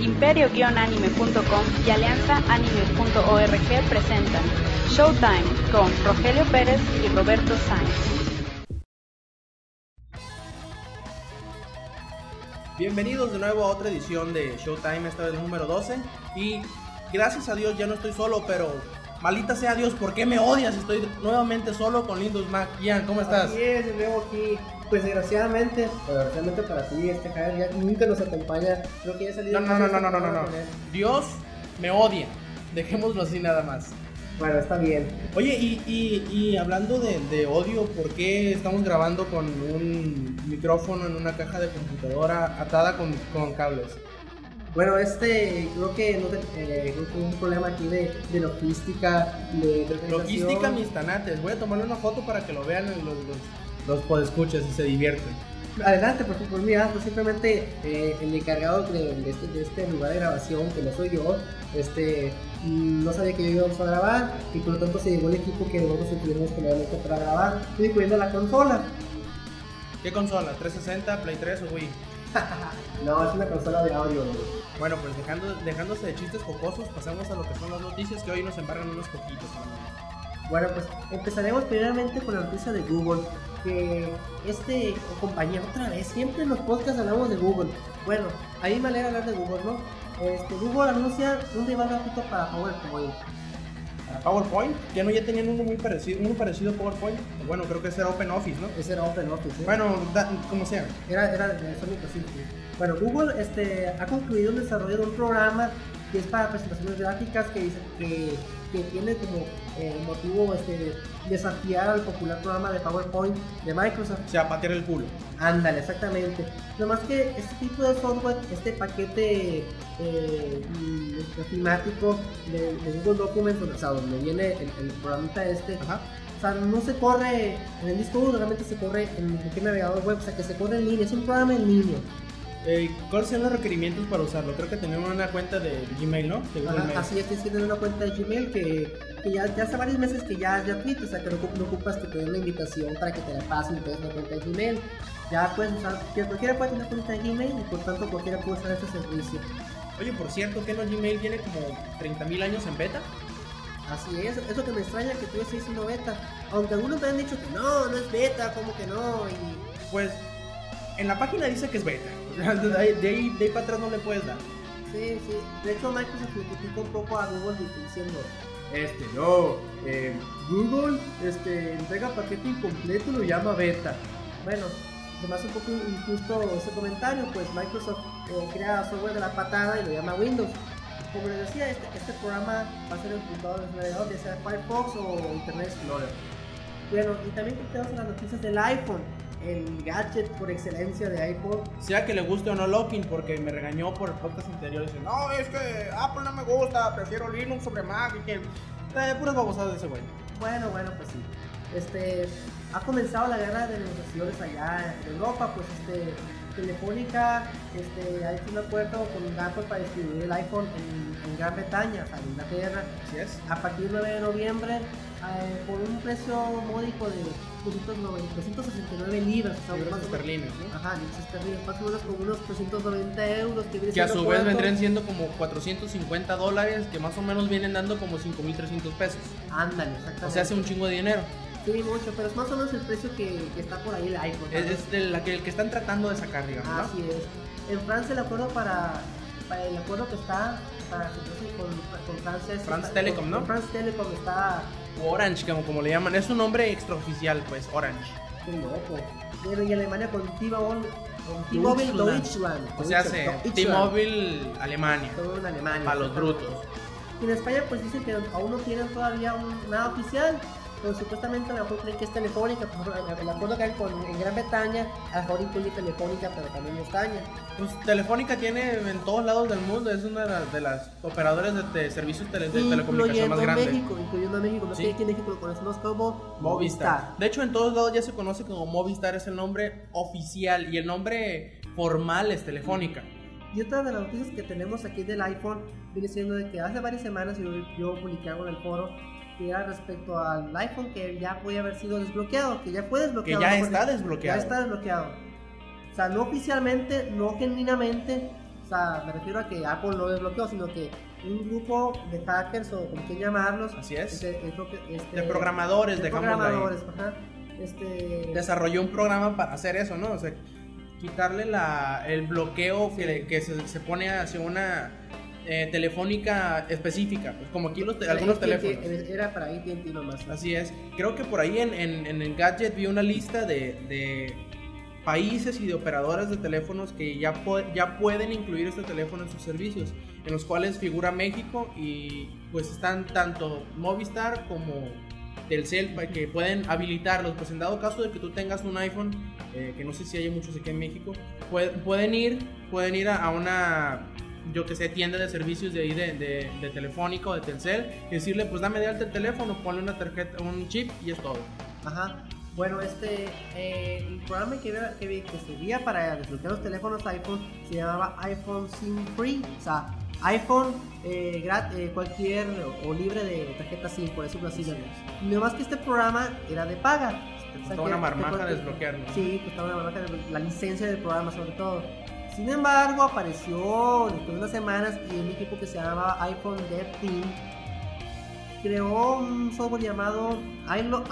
Imperio-anime.com y alianzaanime.org presentan Showtime con Rogelio Pérez y Roberto Sáenz. Bienvenidos de nuevo a otra edición de Showtime, esta vez el número 12. Y gracias a Dios ya no estoy solo, pero malita sea Dios, ¿por qué me odias? Estoy nuevamente solo con Lindos Mac. Ian, ¿cómo estás? Así es, de nuevo aquí. Pues desgraciadamente, desgraciadamente para ti, este Javier ya nunca nos acompaña. Creo que ya salido. No, no, no, no, no, no, no. Dios me odia. Dejémoslo así nada más. Bueno, está bien. Oye, y, y, y hablando de, de odio, ¿por qué estamos grabando con un micrófono en una caja de computadora atada con, con cables? Bueno, este, creo que no te, eh, hubo un problema aquí de, de logística, de. Logística mis tanates. Voy a tomarle una foto para que lo vean los, los, los podescuchas y se divierten. Adelante, por favor, mira, pues simplemente eh, el encargado de, de este, de este lugar de grabación, que no soy yo, este, mm, no sabía que yo íbamos a grabar y por lo tanto se llevó el equipo que nosotros tuvimos generalmente para grabar, incluyendo la consola. ¿Qué consola? ¿360, Play 3 o Wii? No, es una consola de audio. güey. Bueno, pues dejando, dejándose de chistes jocosos, pasamos a lo que son las noticias que hoy nos embargan unos poquitos. Bueno, pues empezaremos primeramente con la noticia de Google, que este compañía otra vez, siempre en los podcasts hablamos de Google. Bueno, a mí me alegra hablar de Google, ¿no? Este, Google anuncia un rival gratuito para PowerPoint. Para PowerPoint, ya no ya tenían uno muy parecido, uno parecido a PowerPoint. Bueno, creo que ese era OpenOffice, ¿no? Ese era OpenOffice. ¿eh? Bueno, da- como sea. Era, era de Sony Pacific. Bueno, Google este, ha concluido el desarrollo de un programa que es para presentaciones gráficas que, dice, que, que tiene como eh, motivo este, desafiar al popular programa de PowerPoint de Microsoft. O sea, patear el culo. Ándale, exactamente. Nada más que este tipo de software, este paquete eh, ofimático de, de Google Documents, o sea, donde viene el, el programita este, Ajá. o sea, no se corre en el disco duro, realmente se corre en cualquier navegador web, o sea, que se corre en línea, es un programa en línea. Eh, ¿Cuáles son los requerimientos para usarlo? Creo que tenemos una cuenta de Gmail, ¿no? De Ajá, así es, tienes que tener una cuenta de Gmail que, que ya, ya hace varios meses que ya es gratuita, o sea, que no, ocup- no ocupas que te den la invitación para que te la pasen y te des una cuenta de Gmail. Ya puedes usar, cualquiera puede tener cuenta de Gmail y por tanto cualquiera puede usar este servicio. Oye, por cierto, que no Gmail tiene como 30.000 años en beta. Así es, eso que me extraña que tú estés diciendo beta. Aunque algunos me han dicho que no, no es beta, como que no. Y Pues en la página dice que es beta. De ahí, de ahí, de ahí para atrás no le puedes dar. sí, sí. De hecho, Microsoft critica un poco a Google diciendo: Este, no, eh, Google este, entrega paquete incompleto y lo llama beta. Bueno, hace un poco injusto ese comentario, pues Microsoft eh, crea software de la patada y lo llama Windows. Como les decía, este, este programa va a ser ejecutado en el navegador, ya sea Firefox o Internet Explorer. Bueno, y también tenemos las noticias del iPhone, el gadget por excelencia de iPhone. Sea que le guste o no Locking, porque me regañó por el podcast anterior. Dice, no, es que Apple no me gusta, prefiero Linux sobre Mac. Y que... Eh, puras babosadas de ese güey. Bueno, bueno, pues sí. Este, ha comenzado la guerra de negociaciones allá en Europa, pues este, Telefónica este, ha hecho un acuerdo con Apple para distribuir el iPhone en, en Gran Bretaña, o sea, en Inglaterra, Así es. a partir del 9 de noviembre, eh, por un precio módico de 290 269 libras. o sea, Libras esterlinas, ¿no? Ajá, libras esterlinas, más o menos como unos 390 euros. Que, Que a su vez vendrían siendo como 450 dólares, que más o menos vienen dando como 5.300 pesos. Ándale, exactamente. O sea, hace un chingo de dinero. Sí, mucho, pero es más o menos el precio que, que está por ahí el iPhone. Es, es que, el que están tratando de sacar, digamos, ¿no? Así es. En Francia el acuerdo para, para el acuerdo que está para con, con Francia es France está- Telecom, con- ¿no? France Telecom está Orange, como, como le llaman. Es un nombre extraoficial, pues, Orange. muy loco. Y Alemania con T-Mobile Deutschland. O sea. T-Mobile Alemania. Todo en Alemania. Para los brutos. Y en España pues dicen que aún no tienen todavía un, nada oficial. Pero supuestamente a lo mejor creen que es telefónica, el acuerdo que hay con, en Gran Bretaña, a lo mejor incluye telefónica, pero también España. Pues Telefónica tiene en todos lados del mundo, es una de las, de las operadoras de, te- servicios tele- de telecomunicación más Incluyendo grandes. México, incluyendo a México, no Sí. sé aquí en México lo conocemos como Movistar. De hecho, en todos lados ya se conoce como Movistar, es el nombre oficial y el nombre formal es Telefónica. Y otra de las noticias que tenemos aquí del iPhone viene siendo de que hace varias semanas yo, yo publiqué algo en el foro que era respecto al iPhone que ya puede haber sido desbloqueado, que ya fue Que desbloqueado. ya ¿no? está desbloqueado. Ya está desbloqueado. O sea, no oficialmente, no genuinamente, O sea, me refiero a que Apple no desbloqueó, sino que un grupo de hackers o como quieran llamarlos. Así es. este, que- este, De programadores, de ahí. ajá. Este, desarrolló un programa para hacer eso, ¿no? O sea, quitarle la, el bloqueo que, que se, se pone hacia una eh, telefónica específica, pues como aquí los te- algunos teléfonos. Era para AT&T nomás. Así es. Creo que por ahí en, en, en el gadget vi una lista de, de países y de operadoras de teléfonos que ya, ya pueden incluir este teléfono en sus servicios, en los cuales figura México y pues están tanto Movistar como Telcel que pueden habilitarlos. Pues en dado caso de que tú tengas un iPhone, eh, que no sé si hay muchos aquí en México, pue- pueden ir, pueden ir a, a una yo que sé, tienda de servicios de ahí de, de, de Telefónica o de Telcel y decirle, pues dame de alta el teléfono, ponle una tarjeta, un chip y es todo. Ajá. Bueno, este, eh, el programa que, que, que servía para desbloquear los teléfonos iPhone se llamaba iPhone SIM Free. O sea, iPhone eh, grat- eh, cualquier o libre de tarjeta SIM, por decirlo así. No más que este programa era de paga. Te O sea, costó que- una marmaja que- desbloquearlo. Sí, costaba una marmaja la licencia del programa sobre todo. Sin embargo, apareció después de unas semanas y un equipo que se llamaba iPhone Dev Team creó un software llamado iLock,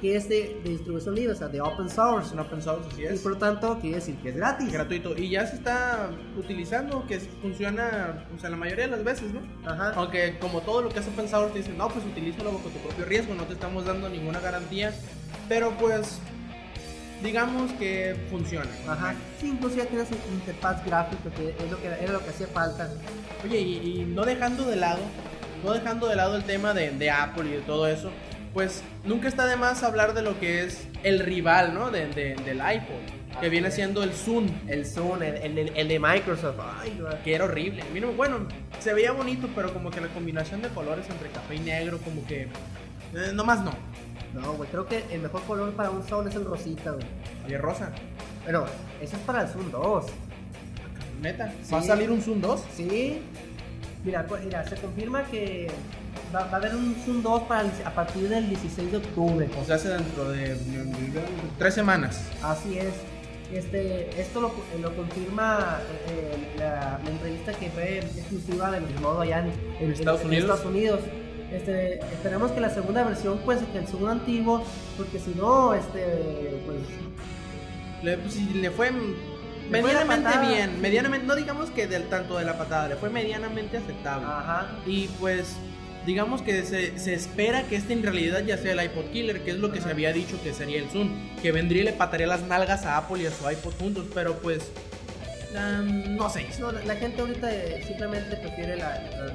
que es de, de distribución libre, o sea, de open source. Es open source, así Y es. por lo tanto, quiere decir que es gratis. Gratuito. Y ya se está utilizando, que funciona, o sea, la mayoría de las veces, ¿no? Ajá. Aunque como todo lo que has pensado te dicen, no, pues utilízalo bajo tu propio riesgo, no te estamos dando ninguna garantía. Pero pues, digamos que funciona. Ajá. Sí, incluso ya tienes interfaz gráfica, que es lo que era lo que hacía falta. Oye, y, y no dejando de lado, no dejando de lado el tema de, de Apple y de todo eso, pues nunca está de más hablar de lo que es el rival, ¿no? De, de- del iPhone, que Así viene es. siendo el Zoom. El Zoom, el, el, el- el de Microsoft. Ay. Que era horrible. Bueno, se veía bonito, pero como que la combinación de colores entre café y negro, como que. eh, nomás no. No, güey, creo que el mejor color para un Zoom es el rosita, güey. Oye, Rosa, Bueno, eso es para el Zoom 2. neta. ¿va a salir un Zoom 2? Sí. Mira, cu- mira, se confirma que va, va a haber un Zoom 2 para el- a partir del 16 de octubre. O sea, hace dentro de tres semanas. Así es. Este, esto lo, lo confirma eh, la, la entrevista que fue exclusiva de los modo allá en, en- Estados en Unidos. Estados Unidos. Este, esperemos que la segunda versión, pues, que el segundo antiguo, porque si no, este, pues, Le, pues, le fue medianamente bien. Medianamente, no digamos que del tanto de la patada, le fue medianamente aceptable. ajá, Y pues, digamos que se, se espera que este en realidad ya sea el iPod Killer, que es lo que se había dicho que sería el Zoom. Que vendría y le pataría las nalgas a Apple y a su iPod juntos, pero pues. Ah, no. No, la, la gente ahorita eh, simplemente prefiere la- la-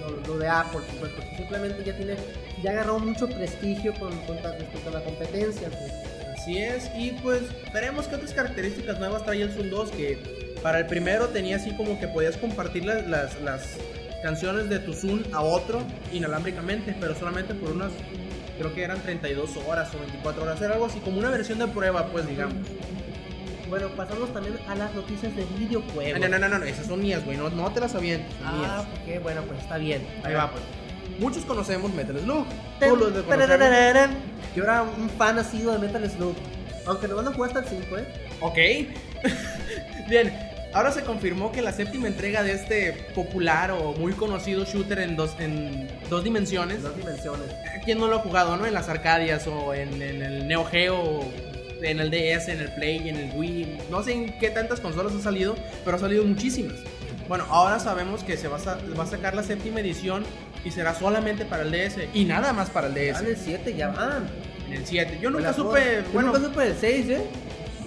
lo, lo de Apple, pues, porque simplemente ya tiene, ya agarró mucho prestigio con, con- respecto a la competencia, pues. Así es, y pues veremos qué otras características nuevas trae el Zoom 2, que para el primero tenía así como que podías compartir las, las, las canciones de tu Zoom a otro inalámbricamente, pero solamente por unas, creo que eran 32 horas o 24 horas, era algo así como una versión de prueba, pues digamos. Bueno, pasamos también a las noticias de videojuegos. Ah, no, no, no, no, no, esas son mías, güey, no, no te las avientes, son Ah, mías. ok, bueno, pues está bien. Ahí va, pues. Muchos conocemos Metal Slug. Yo era un fan nacido de Metal Slug. Aunque no van a jugar hasta el 5, ¿eh? Ok. Bien, ahora se confirmó que la séptima entrega de este popular o muy conocido shooter en dos, en dos dimensiones. En dos dimensiones. ¿Quién no lo ha jugado, no? En las Arcadias o en, en el Neo Geo, en el DS, en el Play, en el Wii. No sé en qué tantas consolas ha salido, pero ha salido muchísimas. Bueno, ahora sabemos que se va a, va a sacar la séptima edición y será solamente para el DS y nada más para el DS. en el 7 ya van. En el 7. Yo nunca supe, Yo bueno, nunca supe el 6, ¿eh?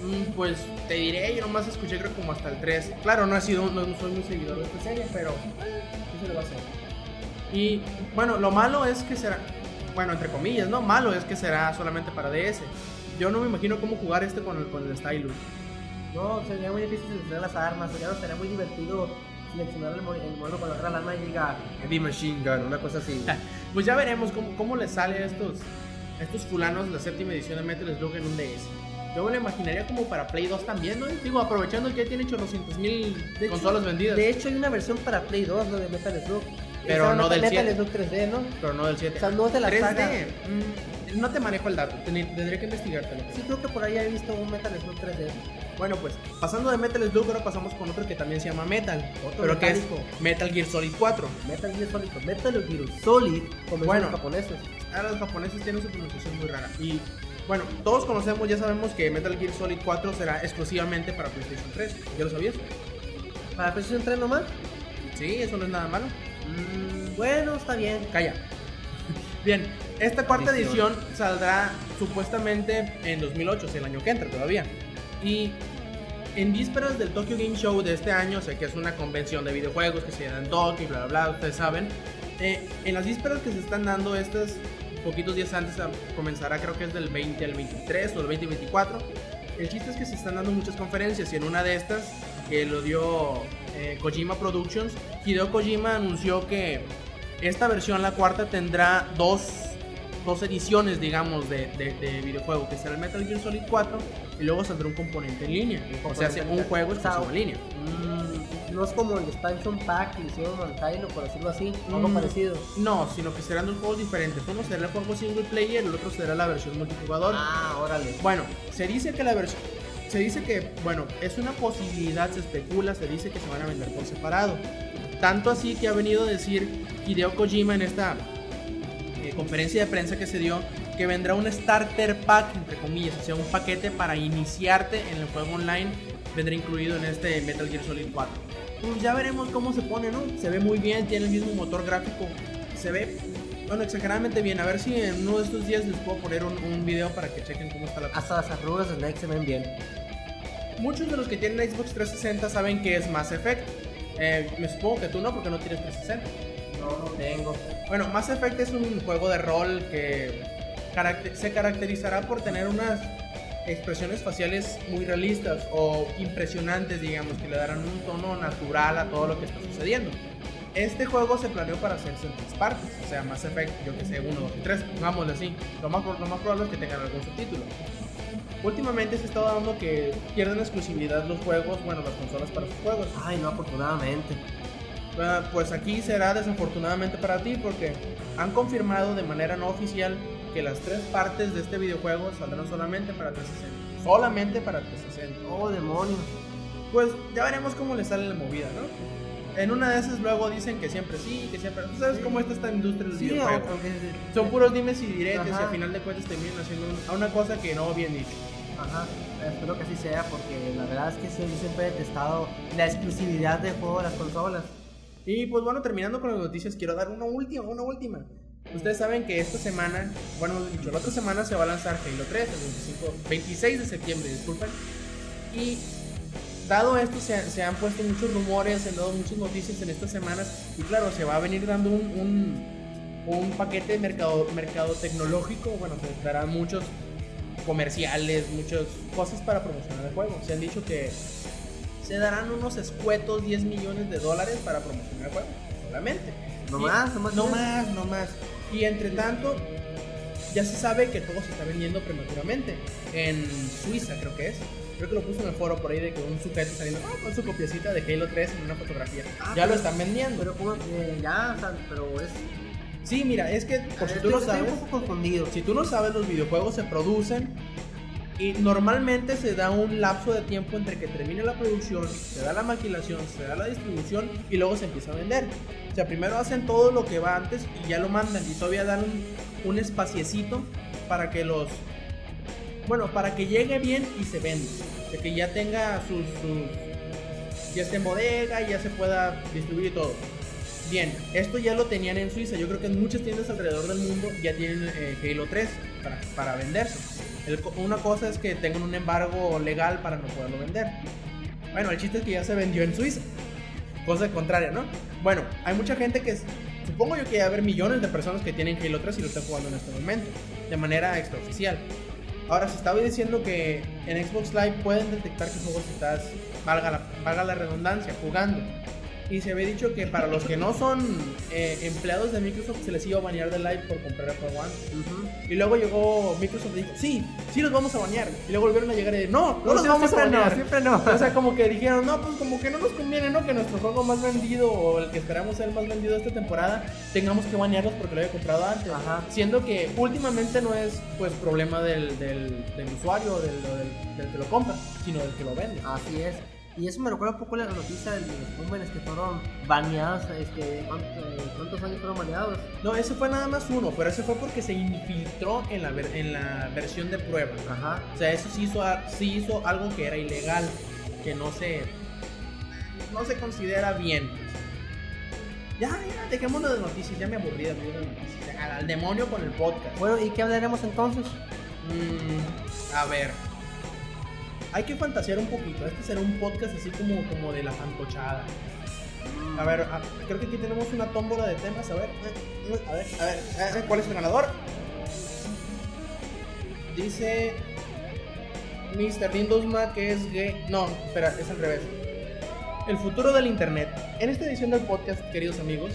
Mm, Pues te diré, yo nomás escuché creo como hasta el 3. Claro, no he sido, no, no soy muy seguidor de esta serie, pero eh, ¿qué se le va a hacer? Y bueno, lo malo es que será, bueno, entre comillas, ¿no? Malo es que será solamente para DS. Yo no me imagino cómo jugar este con el, con el Stylus. No, sería muy difícil seleccionar las armas. Sería, sería muy divertido seleccionar el, mo- el modelo cuando agarra el arma y diga Heavy Machine Gun, una cosa así. Pues ya veremos cómo, cómo les sale a estos, a estos fulanos la séptima edición de Metal Slug en un DS. Yo me lo imaginaría como para Play 2 también, ¿no? Digo, aprovechando que ya tiene 800 mil De consolas vendidas. De hecho, hay una versión para Play 2 ¿no? de Metal Slug. Pero Esa no del Metal 7. Slug 3D, ¿no? pero no del 7. O sea, no de la 3D. saga. mm, no te manejo el dato, tendría que investigártelo. Sí, creo que por ahí he visto un Metal Slug 3D. Bueno, pues pasando de Metal Slug, ahora pasamos con otro que también se llama Metal. Otro pero que es. Metal Gear Solid 4. Metal Gear Solid, Metal Gear Solid, como Bueno. los japoneses. Ahora los japoneses tienen su pronunciación muy rara. Y bueno, todos conocemos, ya sabemos que Metal Gear Solid 4 será exclusivamente para PlayStation 3. ¿Ya lo sabías? ¿Para PlayStation 3 nomás? Sí, eso no es nada malo. Mm, bueno, está bien. Calla. Bien, esta cuarta Edición. saldrá supuestamente en 2008, o sea, el año que entra todavía. Y en vísperas del Tokyo Game Show de este año, o sea, que es una convención de videojuegos que se da en Tokio y bla, bla, bla, ustedes saben. eh, en las vísperas que se están dando estas, poquitos días antes, comenzará creo que es del 20 al 23 o del 20 al 24. El chiste es que se están dando muchas conferencias y en una de estas, que lo dio eh, Kojima Productions, Hideo Kojima anunció que esta versión, la cuarta, tendrá dos, dos ediciones, digamos, de, de, de videojuego, que será el Metal Gear Solid 4 y luego saldrá un componente en línea. O sea, un juego exclusivo en línea. Mm, no es como el expansion pack que hicieron al Halo, por decirlo así, algo Mm, parecido. No, sino que serán dos juegos diferentes. Uno será el juego single player, el otro será la versión multijugador. Ah, órale. Bueno, se dice que la versión. Se dice que, bueno, es una posibilidad, se especula, se dice que se van a vender por separado. Tanto así que ha venido a decir Hideo Kojima en esta eh, conferencia de prensa que se dio que vendrá un starter pack, entre comillas, o sea, un paquete para iniciarte en el juego online, vendrá incluido en este Metal Gear Solid 4. Pues ya veremos cómo se pone, ¿no? Se ve muy bien, tiene el mismo motor gráfico, se ve, bueno, exageradamente bien. A ver si en uno de estos días les puedo poner un, un video para que chequen cómo está la cosa. Hasta las arrugas del Next se ven bien. Muchos de los que tienen Xbox 360 saben que es Mass Effect. Eh, me supongo que tú no, porque no tienes 360. No, no tengo. Bueno, Mass Effect es un juego de rol que caracte- se caracterizará por tener unas expresiones faciales muy realistas o impresionantes, digamos, que le darán un tono natural a todo lo que está sucediendo. Este juego se planeó para hacerse en tres partes, o sea, Mass Effect, yo que sé, 1, 2 y 3, pongámoslo así. Lo más, lo más probable es que tengan algún subtítulo. Últimamente se está dando que pierden exclusividad los juegos, bueno, las consolas para sus juegos. Ay, no, afortunadamente. Ah, Pues aquí será desafortunadamente para ti porque han confirmado de manera no oficial que las tres partes de este videojuego saldrán solamente para 360. Solamente para 360. Oh, demonios. Pues ya veremos cómo le sale la movida, ¿no? En una de esas luego dicen que siempre sí, que siempre... ¿Tú sabes cómo está esta industria del Sí, videojuego? Son puros dimes y diretes y al final de cuentas terminan haciendo una cosa que no habían dicho. Ajá, espero que así sea porque la verdad es que sí, yo siempre he detestado la exclusividad de juego de las consolas. Y pues bueno, terminando con las noticias, quiero dar una última, una última. Ustedes saben que esta semana, bueno, dicho, la otra semana se va a lanzar Halo 3, el 25, 26 de septiembre, disculpen. Y dado esto, se, se han puesto muchos rumores, se han dado muchas noticias en estas semanas. Y claro, se va a venir dando un, un, un paquete de mercado, mercado tecnológico. Bueno, se darán muchos comerciales, muchas cosas para promocionar el juego. Se han dicho que se darán unos escuetos 10 millones de dólares para promocionar el juego, solamente. No Y- más, no más. No más, no más. Y entre tanto, ya se sabe que todo se está vendiendo prematuramente. En Suiza, creo que es. Creo que lo puso en el foro por ahí de que un sujeto saliendo "Ah, con su copiecita de Halo 3 en una fotografía. Ah, ya lo pero- están vendiendo. Pero como que ya, o sea, pero es... Sí, mira, es que por si tú no sabes, un poco confundido. si tú no sabes, los videojuegos se producen y normalmente se da un lapso de tiempo entre que termine la producción, se da la maquilación, se da la distribución y luego se empieza a vender. O sea, primero hacen todo lo que va antes y ya lo mandan y todavía dan un, un espaciecito para que los... Bueno, para que llegue bien y se venda. O sea, que ya tenga sus... ya esté en bodega, ya se pueda distribuir y todo. Bien, esto ya lo tenían en Suiza. Yo creo que en muchas tiendas alrededor del mundo ya tienen eh, Halo 3 para, para venderse. El una cosa es que tengan un embargo legal para no poderlo vender. Bueno, el chiste es que ya se vendió en Suiza. Cosa contraria, ¿no? Bueno, hay mucha gente que... Supongo yo que a haber millones de personas que tienen Halo 3 y lo están jugando en este momento. De manera extraoficial. Ahora, se estaba diciendo que en Xbox Live pueden detectar qué juegos estás, valga la, valga la redundancia, jugando. Y se había dicho que para los que no son eh, empleados de Microsoft se les iba a banear de Live por comprar el juego antes. Ujú. Y luego llegó Microsoft y dijo, sí, sí los vamos a banear. Y luego volvieron a llegar y no, no, No, los vamos a no, banear. siempre no. O sea, como que dijeron, no, pues como que no nos conviene, ¿no? Que nuestro juego más vendido o el que esperamos ser el más vendido esta temporada, tengamos que banearlos porque lo había comprado antes. Ajá. Siendo que últimamente no es pues problema del, del, del usuario del, del, del que lo compra, sino del que lo vende. Así es. Y eso me recuerda un poco la noticia de los jóvenes que fueron baneados. Este, ¿cuántos, eh, ¿Cuántos años fueron baneados? No, ese fue nada más uno, pero ese fue porque se infiltró en la, ver- en la versión de prueba. Ajá. O sea, eso sí hizo, sí hizo algo que era ilegal, que no se, no se considera bien. Ya, ya, dejémonos de noticias, ya me aburrí de noticias. Al demonio con el podcast. Bueno, ¿y qué hablaremos entonces? Mm, a ver. Hay que fantasear un poquito. Este será un podcast así como, como de la fantochada. A ver, a- creo que aquí tenemos una tómbola de temas. A ver, eh, eh, a ver, a ver, eh, ¿cuál es el ganador? Dice Mr. Lindosma que es gay. No, espera, es al revés. El futuro del internet. En esta edición del podcast, queridos amigos,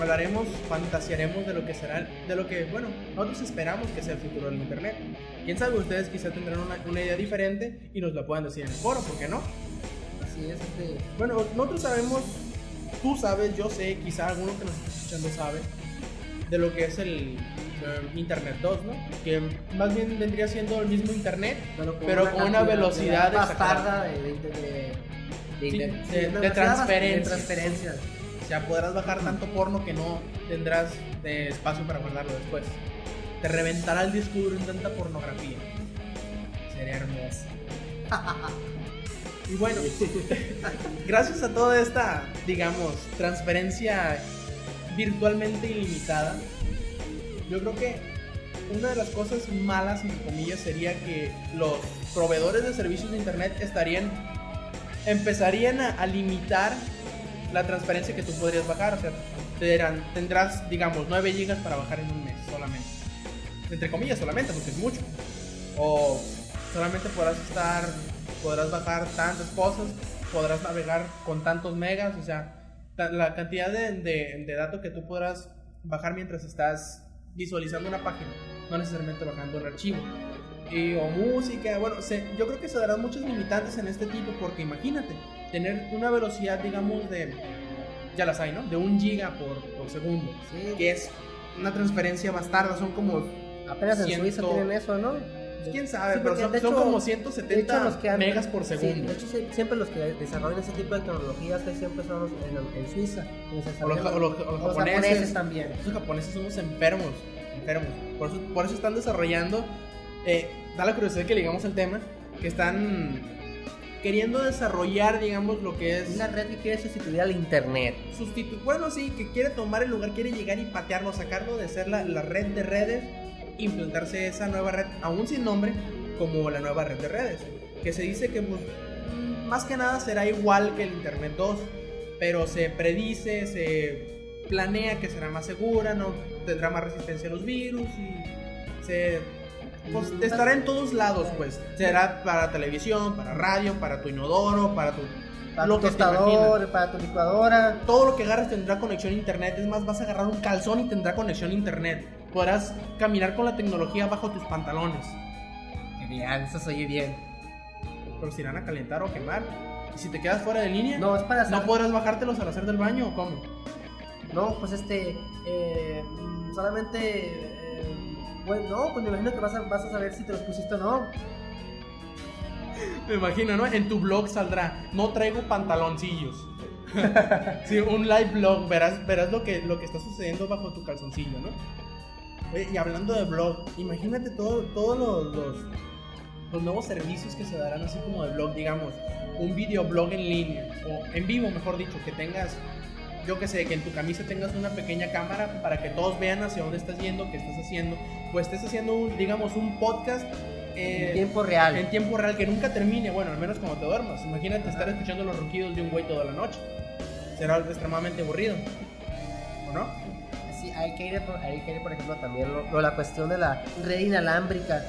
hablaremos, fantasearemos de lo que será, de lo que, bueno, nosotros esperamos que sea el futuro del internet. Quién sabe, ustedes quizá tendrán una, una idea diferente y nos la puedan decir en el foro, ¿por qué no? Así es, este. Bueno, nosotros sabemos, tú sabes, yo sé, quizá alguno que nos está escuchando sabe, de lo que es el Internet 2, ¿no? Que más bien vendría siendo el mismo Internet, pero con una velocidad bastarda de, de, de, de, Sí, de- de- una de de sea, podrás bajar tanto porno que no tendrás eh, espacio para guardarlo después. Te reventará el disco duro en tanta pornografía. Sería hermoso. y bueno, gracias a toda esta, digamos, transferencia virtualmente ilimitada, yo creo que una de las cosas malas, entre comillas, sería que los proveedores de servicios de internet estarían empezarían a limitar la transferencia que tú podrías bajar. O sea, te dirán, tendrás, digamos, 9 gigas para bajar en un mes solamente. Entre comillas, solamente, porque es mucho. O solamente podrás estar, podrás bajar tantas cosas, podrás navegar con tantos megas, o sea, la cantidad de, de, de datos que tú podrás bajar mientras estás visualizando una página, no necesariamente bajando un archivo. Y, o música, bueno, se- yo creo que se darán muchos limitantes en este tipo, porque imagínate, tener una velocidad, digamos, de, ya las hay, ¿no? De un giga por, por segundo, Sí, que es una transferencia bastarda, son como, apenas en Suiza tienen eso, ¿no? quién sabe, Sí, pero son, de son hecho- como De hecho, 170 los que han- megas por sí, segundo. de hecho, sie- siempre los que desarrollan ese tipo de tecnologías que siempre son los en, en Suiza. en O los, o los- o los japoneses, también. Los japoneses somos enfermos, enfermos. Por eso, por eso están desarrollando, eh, da la curiosidad que le digamos el tema, que están queriendo desarrollar, digamos, lo que es Una red que quiere sustituir al internet. sustituir, bueno, sí, que quiere tomar el lugar, quiere llegar y patearlo, sacarlo de ser la, la red de redes, implantarse esa nueva red, aún sin nombre, como la nueva red de redes. Que se dice que pues, más que nada será igual que el Internet 2, pero se predice, se planea que será más segura, no tendrá más resistencia a los virus y se pues, estará en todos lados, pues. Será para televisión, para radio, para tu inodoro, para tu Para lo tu tostador, para tu licuadora. todo lo que agarres tendrá conexión a internet. Es más, vas a agarrar un calzón y tendrá conexión a internet. Podrás caminar con la tecnología bajo tus pantalones. Genial, eso se oye bien. Pero se irán a calentar o quemar. Y si te quedas fuera de línea, no, No, es para hacer. podrás bajártelos al hacer del baño o cómo. No, pues este. eh, mm, solamente. Bueno, no, pues me que vas a, saber si te los pusiste o no. Me imagino, ¿no? En tu blog saldrá, no traigo pantaloncillos. sí, un live blog, verás, verás lo que, lo que está sucediendo bajo tu calzoncillo, ¿no? Oye, y hablando de blog, imagínate todo- todos los, los, los nuevos servicios que se darán así como de blog, digamos, un videoblog en línea, o en vivo, mejor dicho, que tengas, yo que sé, que en tu camisa tengas una pequeña cámara para que todos vean hacia dónde estás yendo, qué estás haciendo, pues estés haciendo, un, digamos, un podcast. eh, En tiempo real. en tiempo real que nunca termine, bueno, al menos cuando te duermas. Imagínate estar escuchando los ronquidos de un güey toda la noche. Será extremadamente aburrido. ¿O no? Sí, hay que ir, por, hay que ir, por ejemplo, también lo, lo- la cuestión de la red inalámbrica.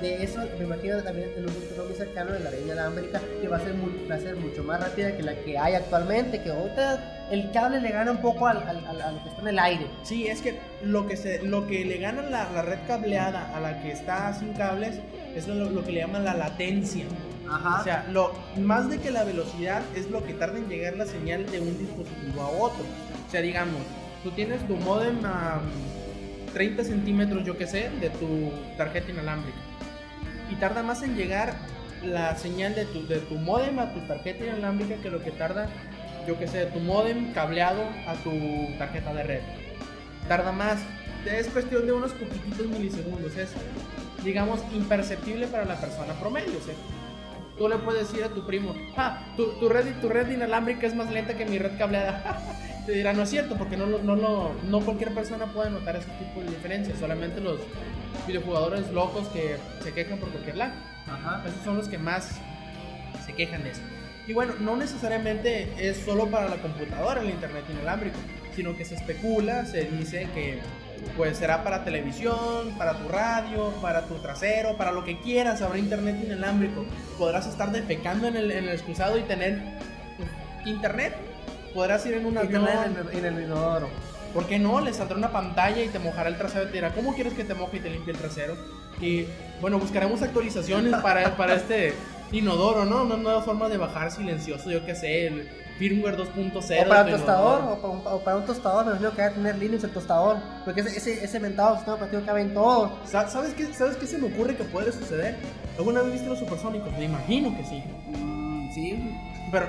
De eso, me imagino también en un futuro muy cercano de la red inalámbrica, que va a ser, muy- va a ser mucho más rápida que la que hay actualmente, que ahorita el cable le gana un poco al, al- al- a lo que está en el aire. Sí, es que lo que, se, lo que le gana la, la red cableada a la que está sin cables es lo, lo que le llaman la latencia. Ajá. O sea, lo, más de que la velocidad es lo que tarda en llegar la señal de un dispositivo a otro. O sea, digamos, tú tienes tu modem a mm, 30 centímetros, yo que sé, de tu tarjeta inalámbrica. Y tarda más en llegar la señal de tu, de tu modem a tu tarjeta inalámbrica que lo que tarda, yo que sé, de tu modem cableado a tu tarjeta de red. Tarda más. Es cuestión de unos poquititos milisegundos. Es, digamos, imperceptible para la persona promedio. Tú le puedes decir a tu primo, ah, tu, tu, red, tu red inalámbrica es más lenta que mi red cableada. Te dirá, no es cierto, porque no, no, no, no cualquier persona puede notar ese tipo de diferencias. Solamente los videojugadores locos que se quejan por cualquier lag. Ajá. Esos son los que más se quejan de eso. Y bueno, no necesariamente es solo para la computadora el internet inalámbrico, sino que se especula, se dice que pues será para televisión, para tu radio, para tu trasero, para lo que quieras, habrá internet inalámbrico. Podrás estar defecando en el, en el excusado y tener internet. Podrás ir en un avión. En el, en el inodoro. ¿Por qué no? Le saldrá una pantalla y te mojará el trasero y te dirá, ¿cómo quieres que te moje y te limpie el trasero? Y bueno, buscaremos actualizaciones para, para este inodoro, ¿no? Una nueva forma de bajar silencioso, yo qué sé, el firmware 2.0. O para tu tostador, o para, un, o para un tostador, me imagino que va a tener Linux el tostador. Porque ese, ese, ese mentado sistema operativo cabe en todo. Sa- ¿Sabes qué, ¿Sabes qué se me ocurre que puede suceder? ¿Alguna vez viste los supersónicos? Me imagino que sí. Mm, sí. Pero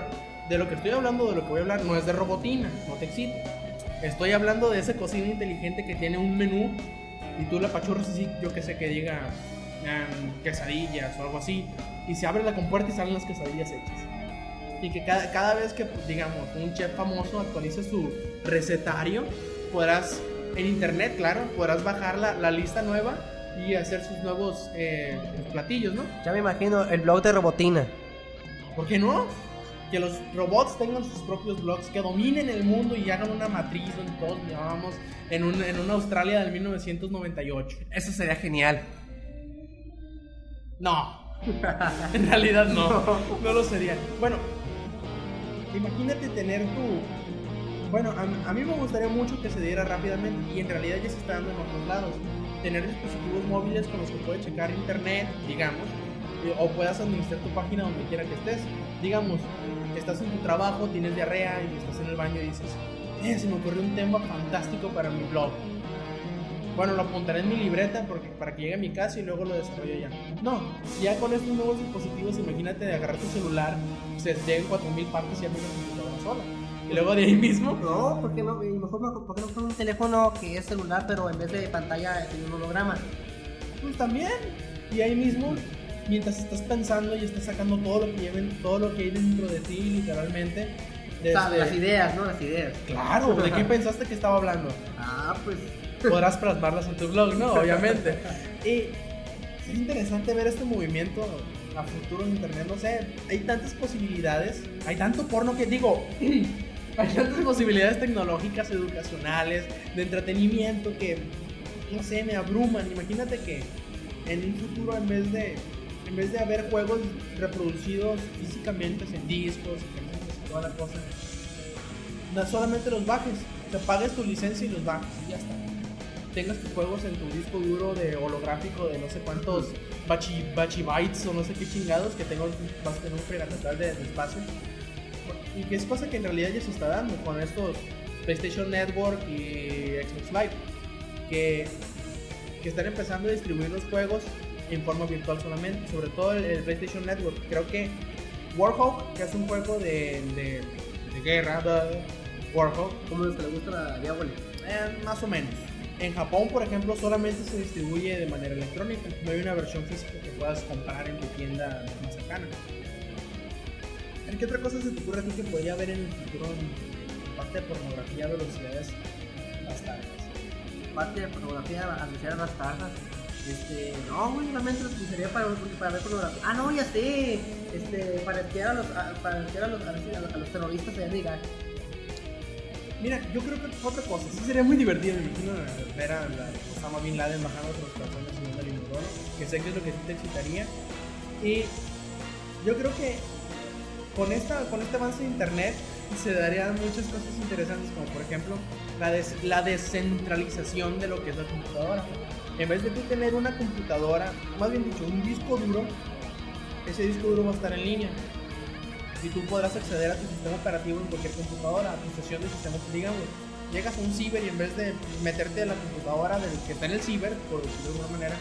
de lo que estoy hablando, de lo que voy a hablar, no es de robotina, no te excito. Estoy hablando de esa cocina inteligente que tiene un menú y tú la pachurras así, yo que sé, que diga em, quesadillas o algo así. Y se abre la compuerta y salen las quesadillas hechas. Y que cada, cada vez que, digamos, un chef famoso actualice su recetario, podrás, en internet, claro, podrás bajar la, la lista nueva y hacer sus nuevos eh, platillos, ¿no? Ya me imagino el blog de Robotina. ¿Por qué no? Que los robots tengan sus propios blogs, que dominen el mundo y hagan una matriz donde todos vivamos en, un, en una Australia del 1998. Eso sería genial. No, en realidad no, no lo sería. Bueno, imagínate tener tu... Bueno, a, a mí me gustaría mucho que se diera rápidamente y en realidad ya se está dando en otros lados. Tener dispositivos móviles con los que puedes checar internet, digamos, o puedas administrar tu página donde quiera que estés. Digamos, estás en tu trabajo, tienes diarrea y estás en el baño y dices, eh, se me ocurrió un tema fantástico para mi blog. Bueno, lo apuntaré en mi libreta porque, para que llegue a mi casa y luego lo desarrollo ya. No, ya con estos nuevos dispositivos, imagínate de agarrar tu celular, se lleguen 4000 partes y armes la computadora sola. Y luego de ahí mismo, No, ¿por qué no? Mejor, no- ¿por qué no poner un teléfono que es celular, pero en vez de pantalla tiene un holograma? pues también. Y ahí mismo, mientras estás pensando y estás sacando todo lo que lleven, todo lo que hay dentro de ti, literalmente. O sea, desde- las ideas, ¿no? Las ideas. Claro, ¿de qué pensaste que estaba hablando? Ah, pues. podrás plasmarlas en tu blog, ¿no? Obviamente. Y es interesante ver este movimiento a futuro internet, no sé, hay tantas posibilidades, hay tanto porno que digo, hay tantas posibilidades tecnológicas, educacionales, de entretenimiento que, no sé, me abruman. Imagínate que en un futuro en vez de, en vez de haber juegos reproducidos físicamente en discos, y toda la cosa, no solamente los bajes, o sea, pagues tu licencia y los bajes y ya está tengas tus juegos en tu disco duro de holográfico de no sé cuántos bachi, bachibytes o no sé qué chingados que tengo, vas a tener un fregatal de, de espacio. Y que es cosa que en realidad ya se está dando con estos PlayStation Network y Xbox Live, que, que están empezando a distribuir los juegos en forma virtual solamente, sobre todo el, el PlayStation Network. Creo que Warhawk, que es un juego de, de, de guerra, Warhawk, Como los que le gusta la diablo. eh, más o menos. En Japón, por ejemplo, solamente se distribuye de manera electrónica. No hay una versión física que puedas comprar en tu tienda más cercana. ¿En qué otra cosa se te ocurre a ti que podría haber en el futuro en parte de pornografía a velocidades bastardas? Parte de pornografía, anunciar las tardas. Este, no, güey, realmente lo utilizaría para, para ver pornografía. Ah, no, ya sé. Este, para espiar a los, para espiar a los, a los, los terroristas allá en Irak. Mira, yo creo que otra cosa, sí sería muy divertido, imagino, ver a Osama Bin Laden bajando otros personas subiendo al inodoro, que sé que es lo que ti te excitaría. Y yo creo que con, esta, con este avance de internet se darían muchas cosas interesantes, como por ejemplo la, des- la descentralización de lo que es la computadora. En vez de tú tener una computadora, más bien dicho, un disco duro, ese disco duro va a estar en línea. Y tú podrás acceder a tu sistema operativo en cualquier computadora, a tu sesión de sistema, digamos, llegas a un ciber y en vez de meterte a la computadora del que está en el ciber, por decirlo de alguna manera,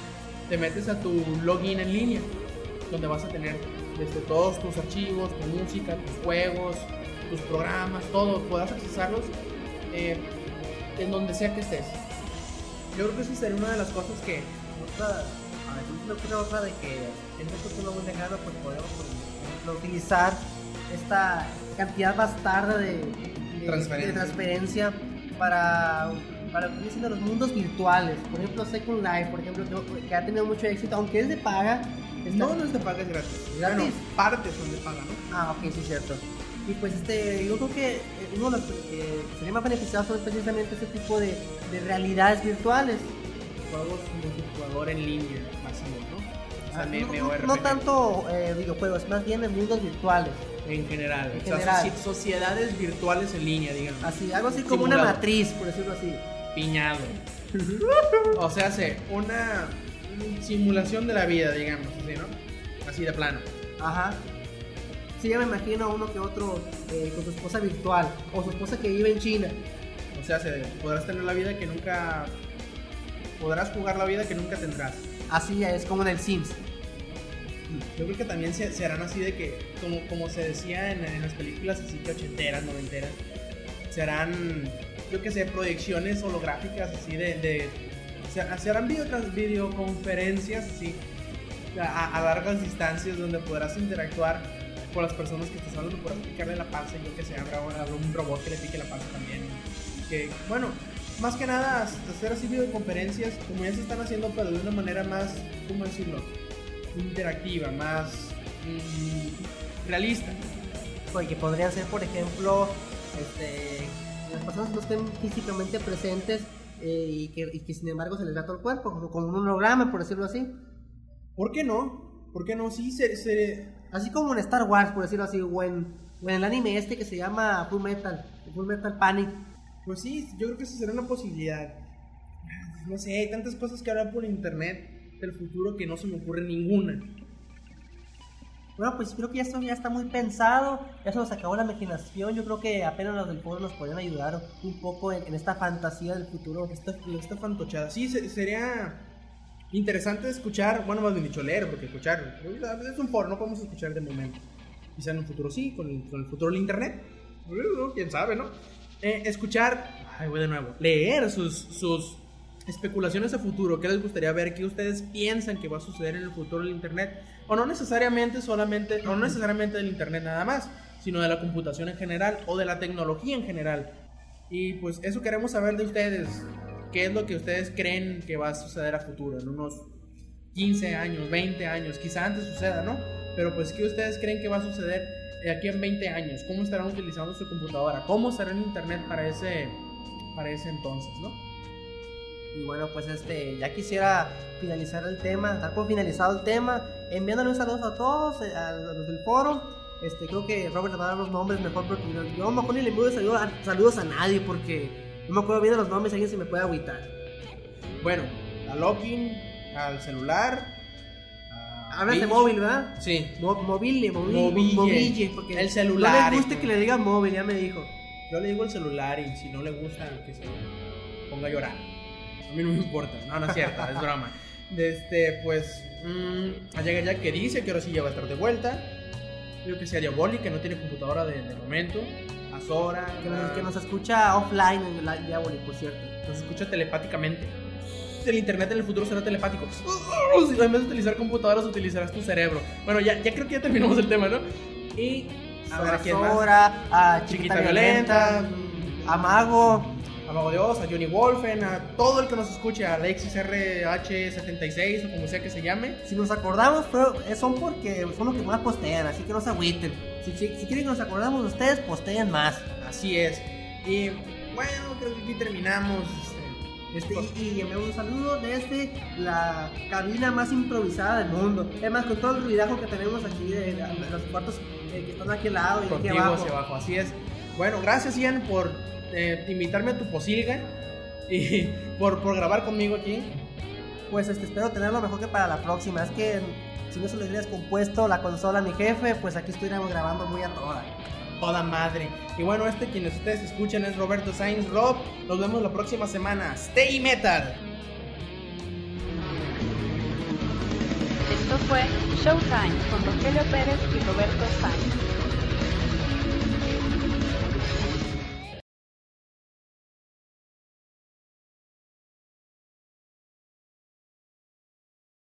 te metes a tu login en línea, donde vas a tener desde todos tus archivos, tu música, tus juegos, tus programas, todo, puedas accesarlos eh, en donde sea que estés. Yo creo que eso sería una de las cosas que Otra, a ver, me ocurre otra de que en un futuro muy lejano pues podemos por ejemplo, utilizar esta cantidad bastarda de, de- Transferencia. de transferencia para para siendo los mundos virtuales. Por ejemplo, Second Life, por ejemplo, que, que ha tenido mucho éxito, aunque es de paga. está- no, no es de paga, es gratis. ¿Gratis? Bueno, partes son de paga, ¿no? Ah, ok, sí, cierto. Y pues este, yo creo que eh, uno de los que sería más beneficiados son precisamente ese tipo de, de realidades virtuales. Juegos multijugador en línea, masivos, ¿no? O sea, Ah, no, no- tanto eh, videojuegos, más bien en mundos virtuales. En general. En o sea, general. soci- sociedades virtuales en línea, digamos. Así, algo así como una matriz, por decirlo así. Piñado. o sea, hace una simulación de la vida, digamos, así, ¿no? Así de plano. Ajá. Sí, ya me imagino a uno que otro eh, con su esposa virtual o su esposa que vive en China. O sea, se- podrás tener la vida que nunca. Podrás jugar la vida que nunca tendrás. Así es como en el Sims. Yo creo que también se, se harán así de que, como, como se decía en, en las películas así que ochenteras, noventeras, se harán, yo que sé, proyecciones holográficas así de... de se, se harán videocon- videoconferencias así a, a largas distancias donde podrás interactuar con las personas que estás hablando, podrás picarle la panza, yo que sé, habrá, habrá un robot que le pique la panza también. Que, bueno, más que nada hacer así videoconferencias como ya se están haciendo, pero de una manera más, ¿cómo decirlo? interactiva, más mm, realista. Oye, que podrían ser, por ejemplo, este, las personas no estén físicamente presentes eh, y, que, y que sin embargo se les da todo el cuerpo, como, como un holograma, por decirlo así. ¿Por qué no? ¿Por qué no? Sí, se, se- Así como en Star Wars, por decirlo así, o en, o en el anime este que se llama Full Metal, Full Metal Panic. pues sí, yo creo que esa será una posibilidad. No sé, hay tantas cosas que hablar por internet del futuro que no se me ocurre ninguna. Bueno, pues creo que ya esto ya está muy pensado, ya se nos acabó la imaginación, yo creo que apenas los del foro nos podrían ayudar un poco en, en esta fantasía del futuro. Esta, esta fantochada. Sí, se- sería interesante escuchar, bueno, más bien dicho, leer, porque escuchar es un foro, no podemos escuchar de momento. Quizá en un futuro sí, con el, con el futuro del internet. Quién sabe, ¿no? Eh, escuchar, ay, voy de nuevo, leer sus, sus especulaciones a futuro. ¿Qué les gustaría ver? ¿Qué ustedes piensan que va a suceder en el futuro del internet? O no necesariamente solamente, o no necesariamente del internet nada más, sino de la computación en general o de la tecnología en general. Y pues eso queremos saber de ustedes. ¿Qué es lo que ustedes creen que va a suceder a futuro? En unos 15 años, 20 años, quizá antes suceda, ¿no? Pero pues ¿qué ustedes creen que va a suceder de aquí en 20 años? ¿Cómo estarán utilizando su computadora? ¿Cómo estará en internet para ese, para ese entonces, ¿no? Y bueno, pues este, ya quisiera finalizar el tema, dar por finalizado el tema, enviándole un saludo a todos, eh, a los del foro. Este, creo que Robert va a dar los nombres mejor porque yo, yo mejor ni le envío saludos saludos a nadie porque no me acuerdo bien de los nombres, alguien se me puede agüitar. Bueno, a login, al celular. a Hablas de móvil, ¿verdad? Sí. Mo- mobile, mobile, mobille, porque El celular, No le gusta que le digan móvil, ya me dijo. Yo le digo el celular y si no le gusta, que se ponga a llorar. A mí no me importa. No, no es cierto, es broma. Este, pues, mmm, allá ya que dice que ahora sí ya va a estar de vuelta. Yo que sea Diaboli, que no tiene computadora de, de momento. A Sora, Que nos, que nos escucha offline en la Diaboli, por cierto. nos escucha telepáticamente. El internet en el futuro será telepático. En vez de utilizar computadoras, utilizarás tu cerebro. Bueno, ya, ya creo que ya terminamos el tema, ¿no? Y a ver, a Chiquita, Chiquita Violenta, Violenta, a Mago. Mago de Oz, a Johnny Wolfen, a todo el que nos escuche, a Alexis RH76 o como sea que se llame. Si nos acordamos, pero eh, son porque son los que más postean, así que no se agüiten. Si, si, si quieren que nos acordamos de ustedes, posteen más. Así es. Y bueno, creo que aquí terminamos. Este, y, y enviamos un saludo desde la cabina más improvisada del mundo. Es más, con todo el ruidajo que tenemos aquí de, de- los cuartos eh, que están aquí al lado y aquí abajo. hacia abajo. Así es. Bueno, gracias Ian por eh, invitarme a tu posilga y por, por grabar conmigo aquí. Pues este, espero tenerlo mejor que para la próxima. Es que si no se lo hubiera descompuesto la consola a mi jefe, pues aquí estuviéramos grabando muy a toda. Toda madre. Y bueno, este quienes ustedes escuchan es Roberto Sainz Rob. Nos vemos la próxima semana. Stay metal. Esto fue Showtime con Rogelio Pérez y Roberto Sainz.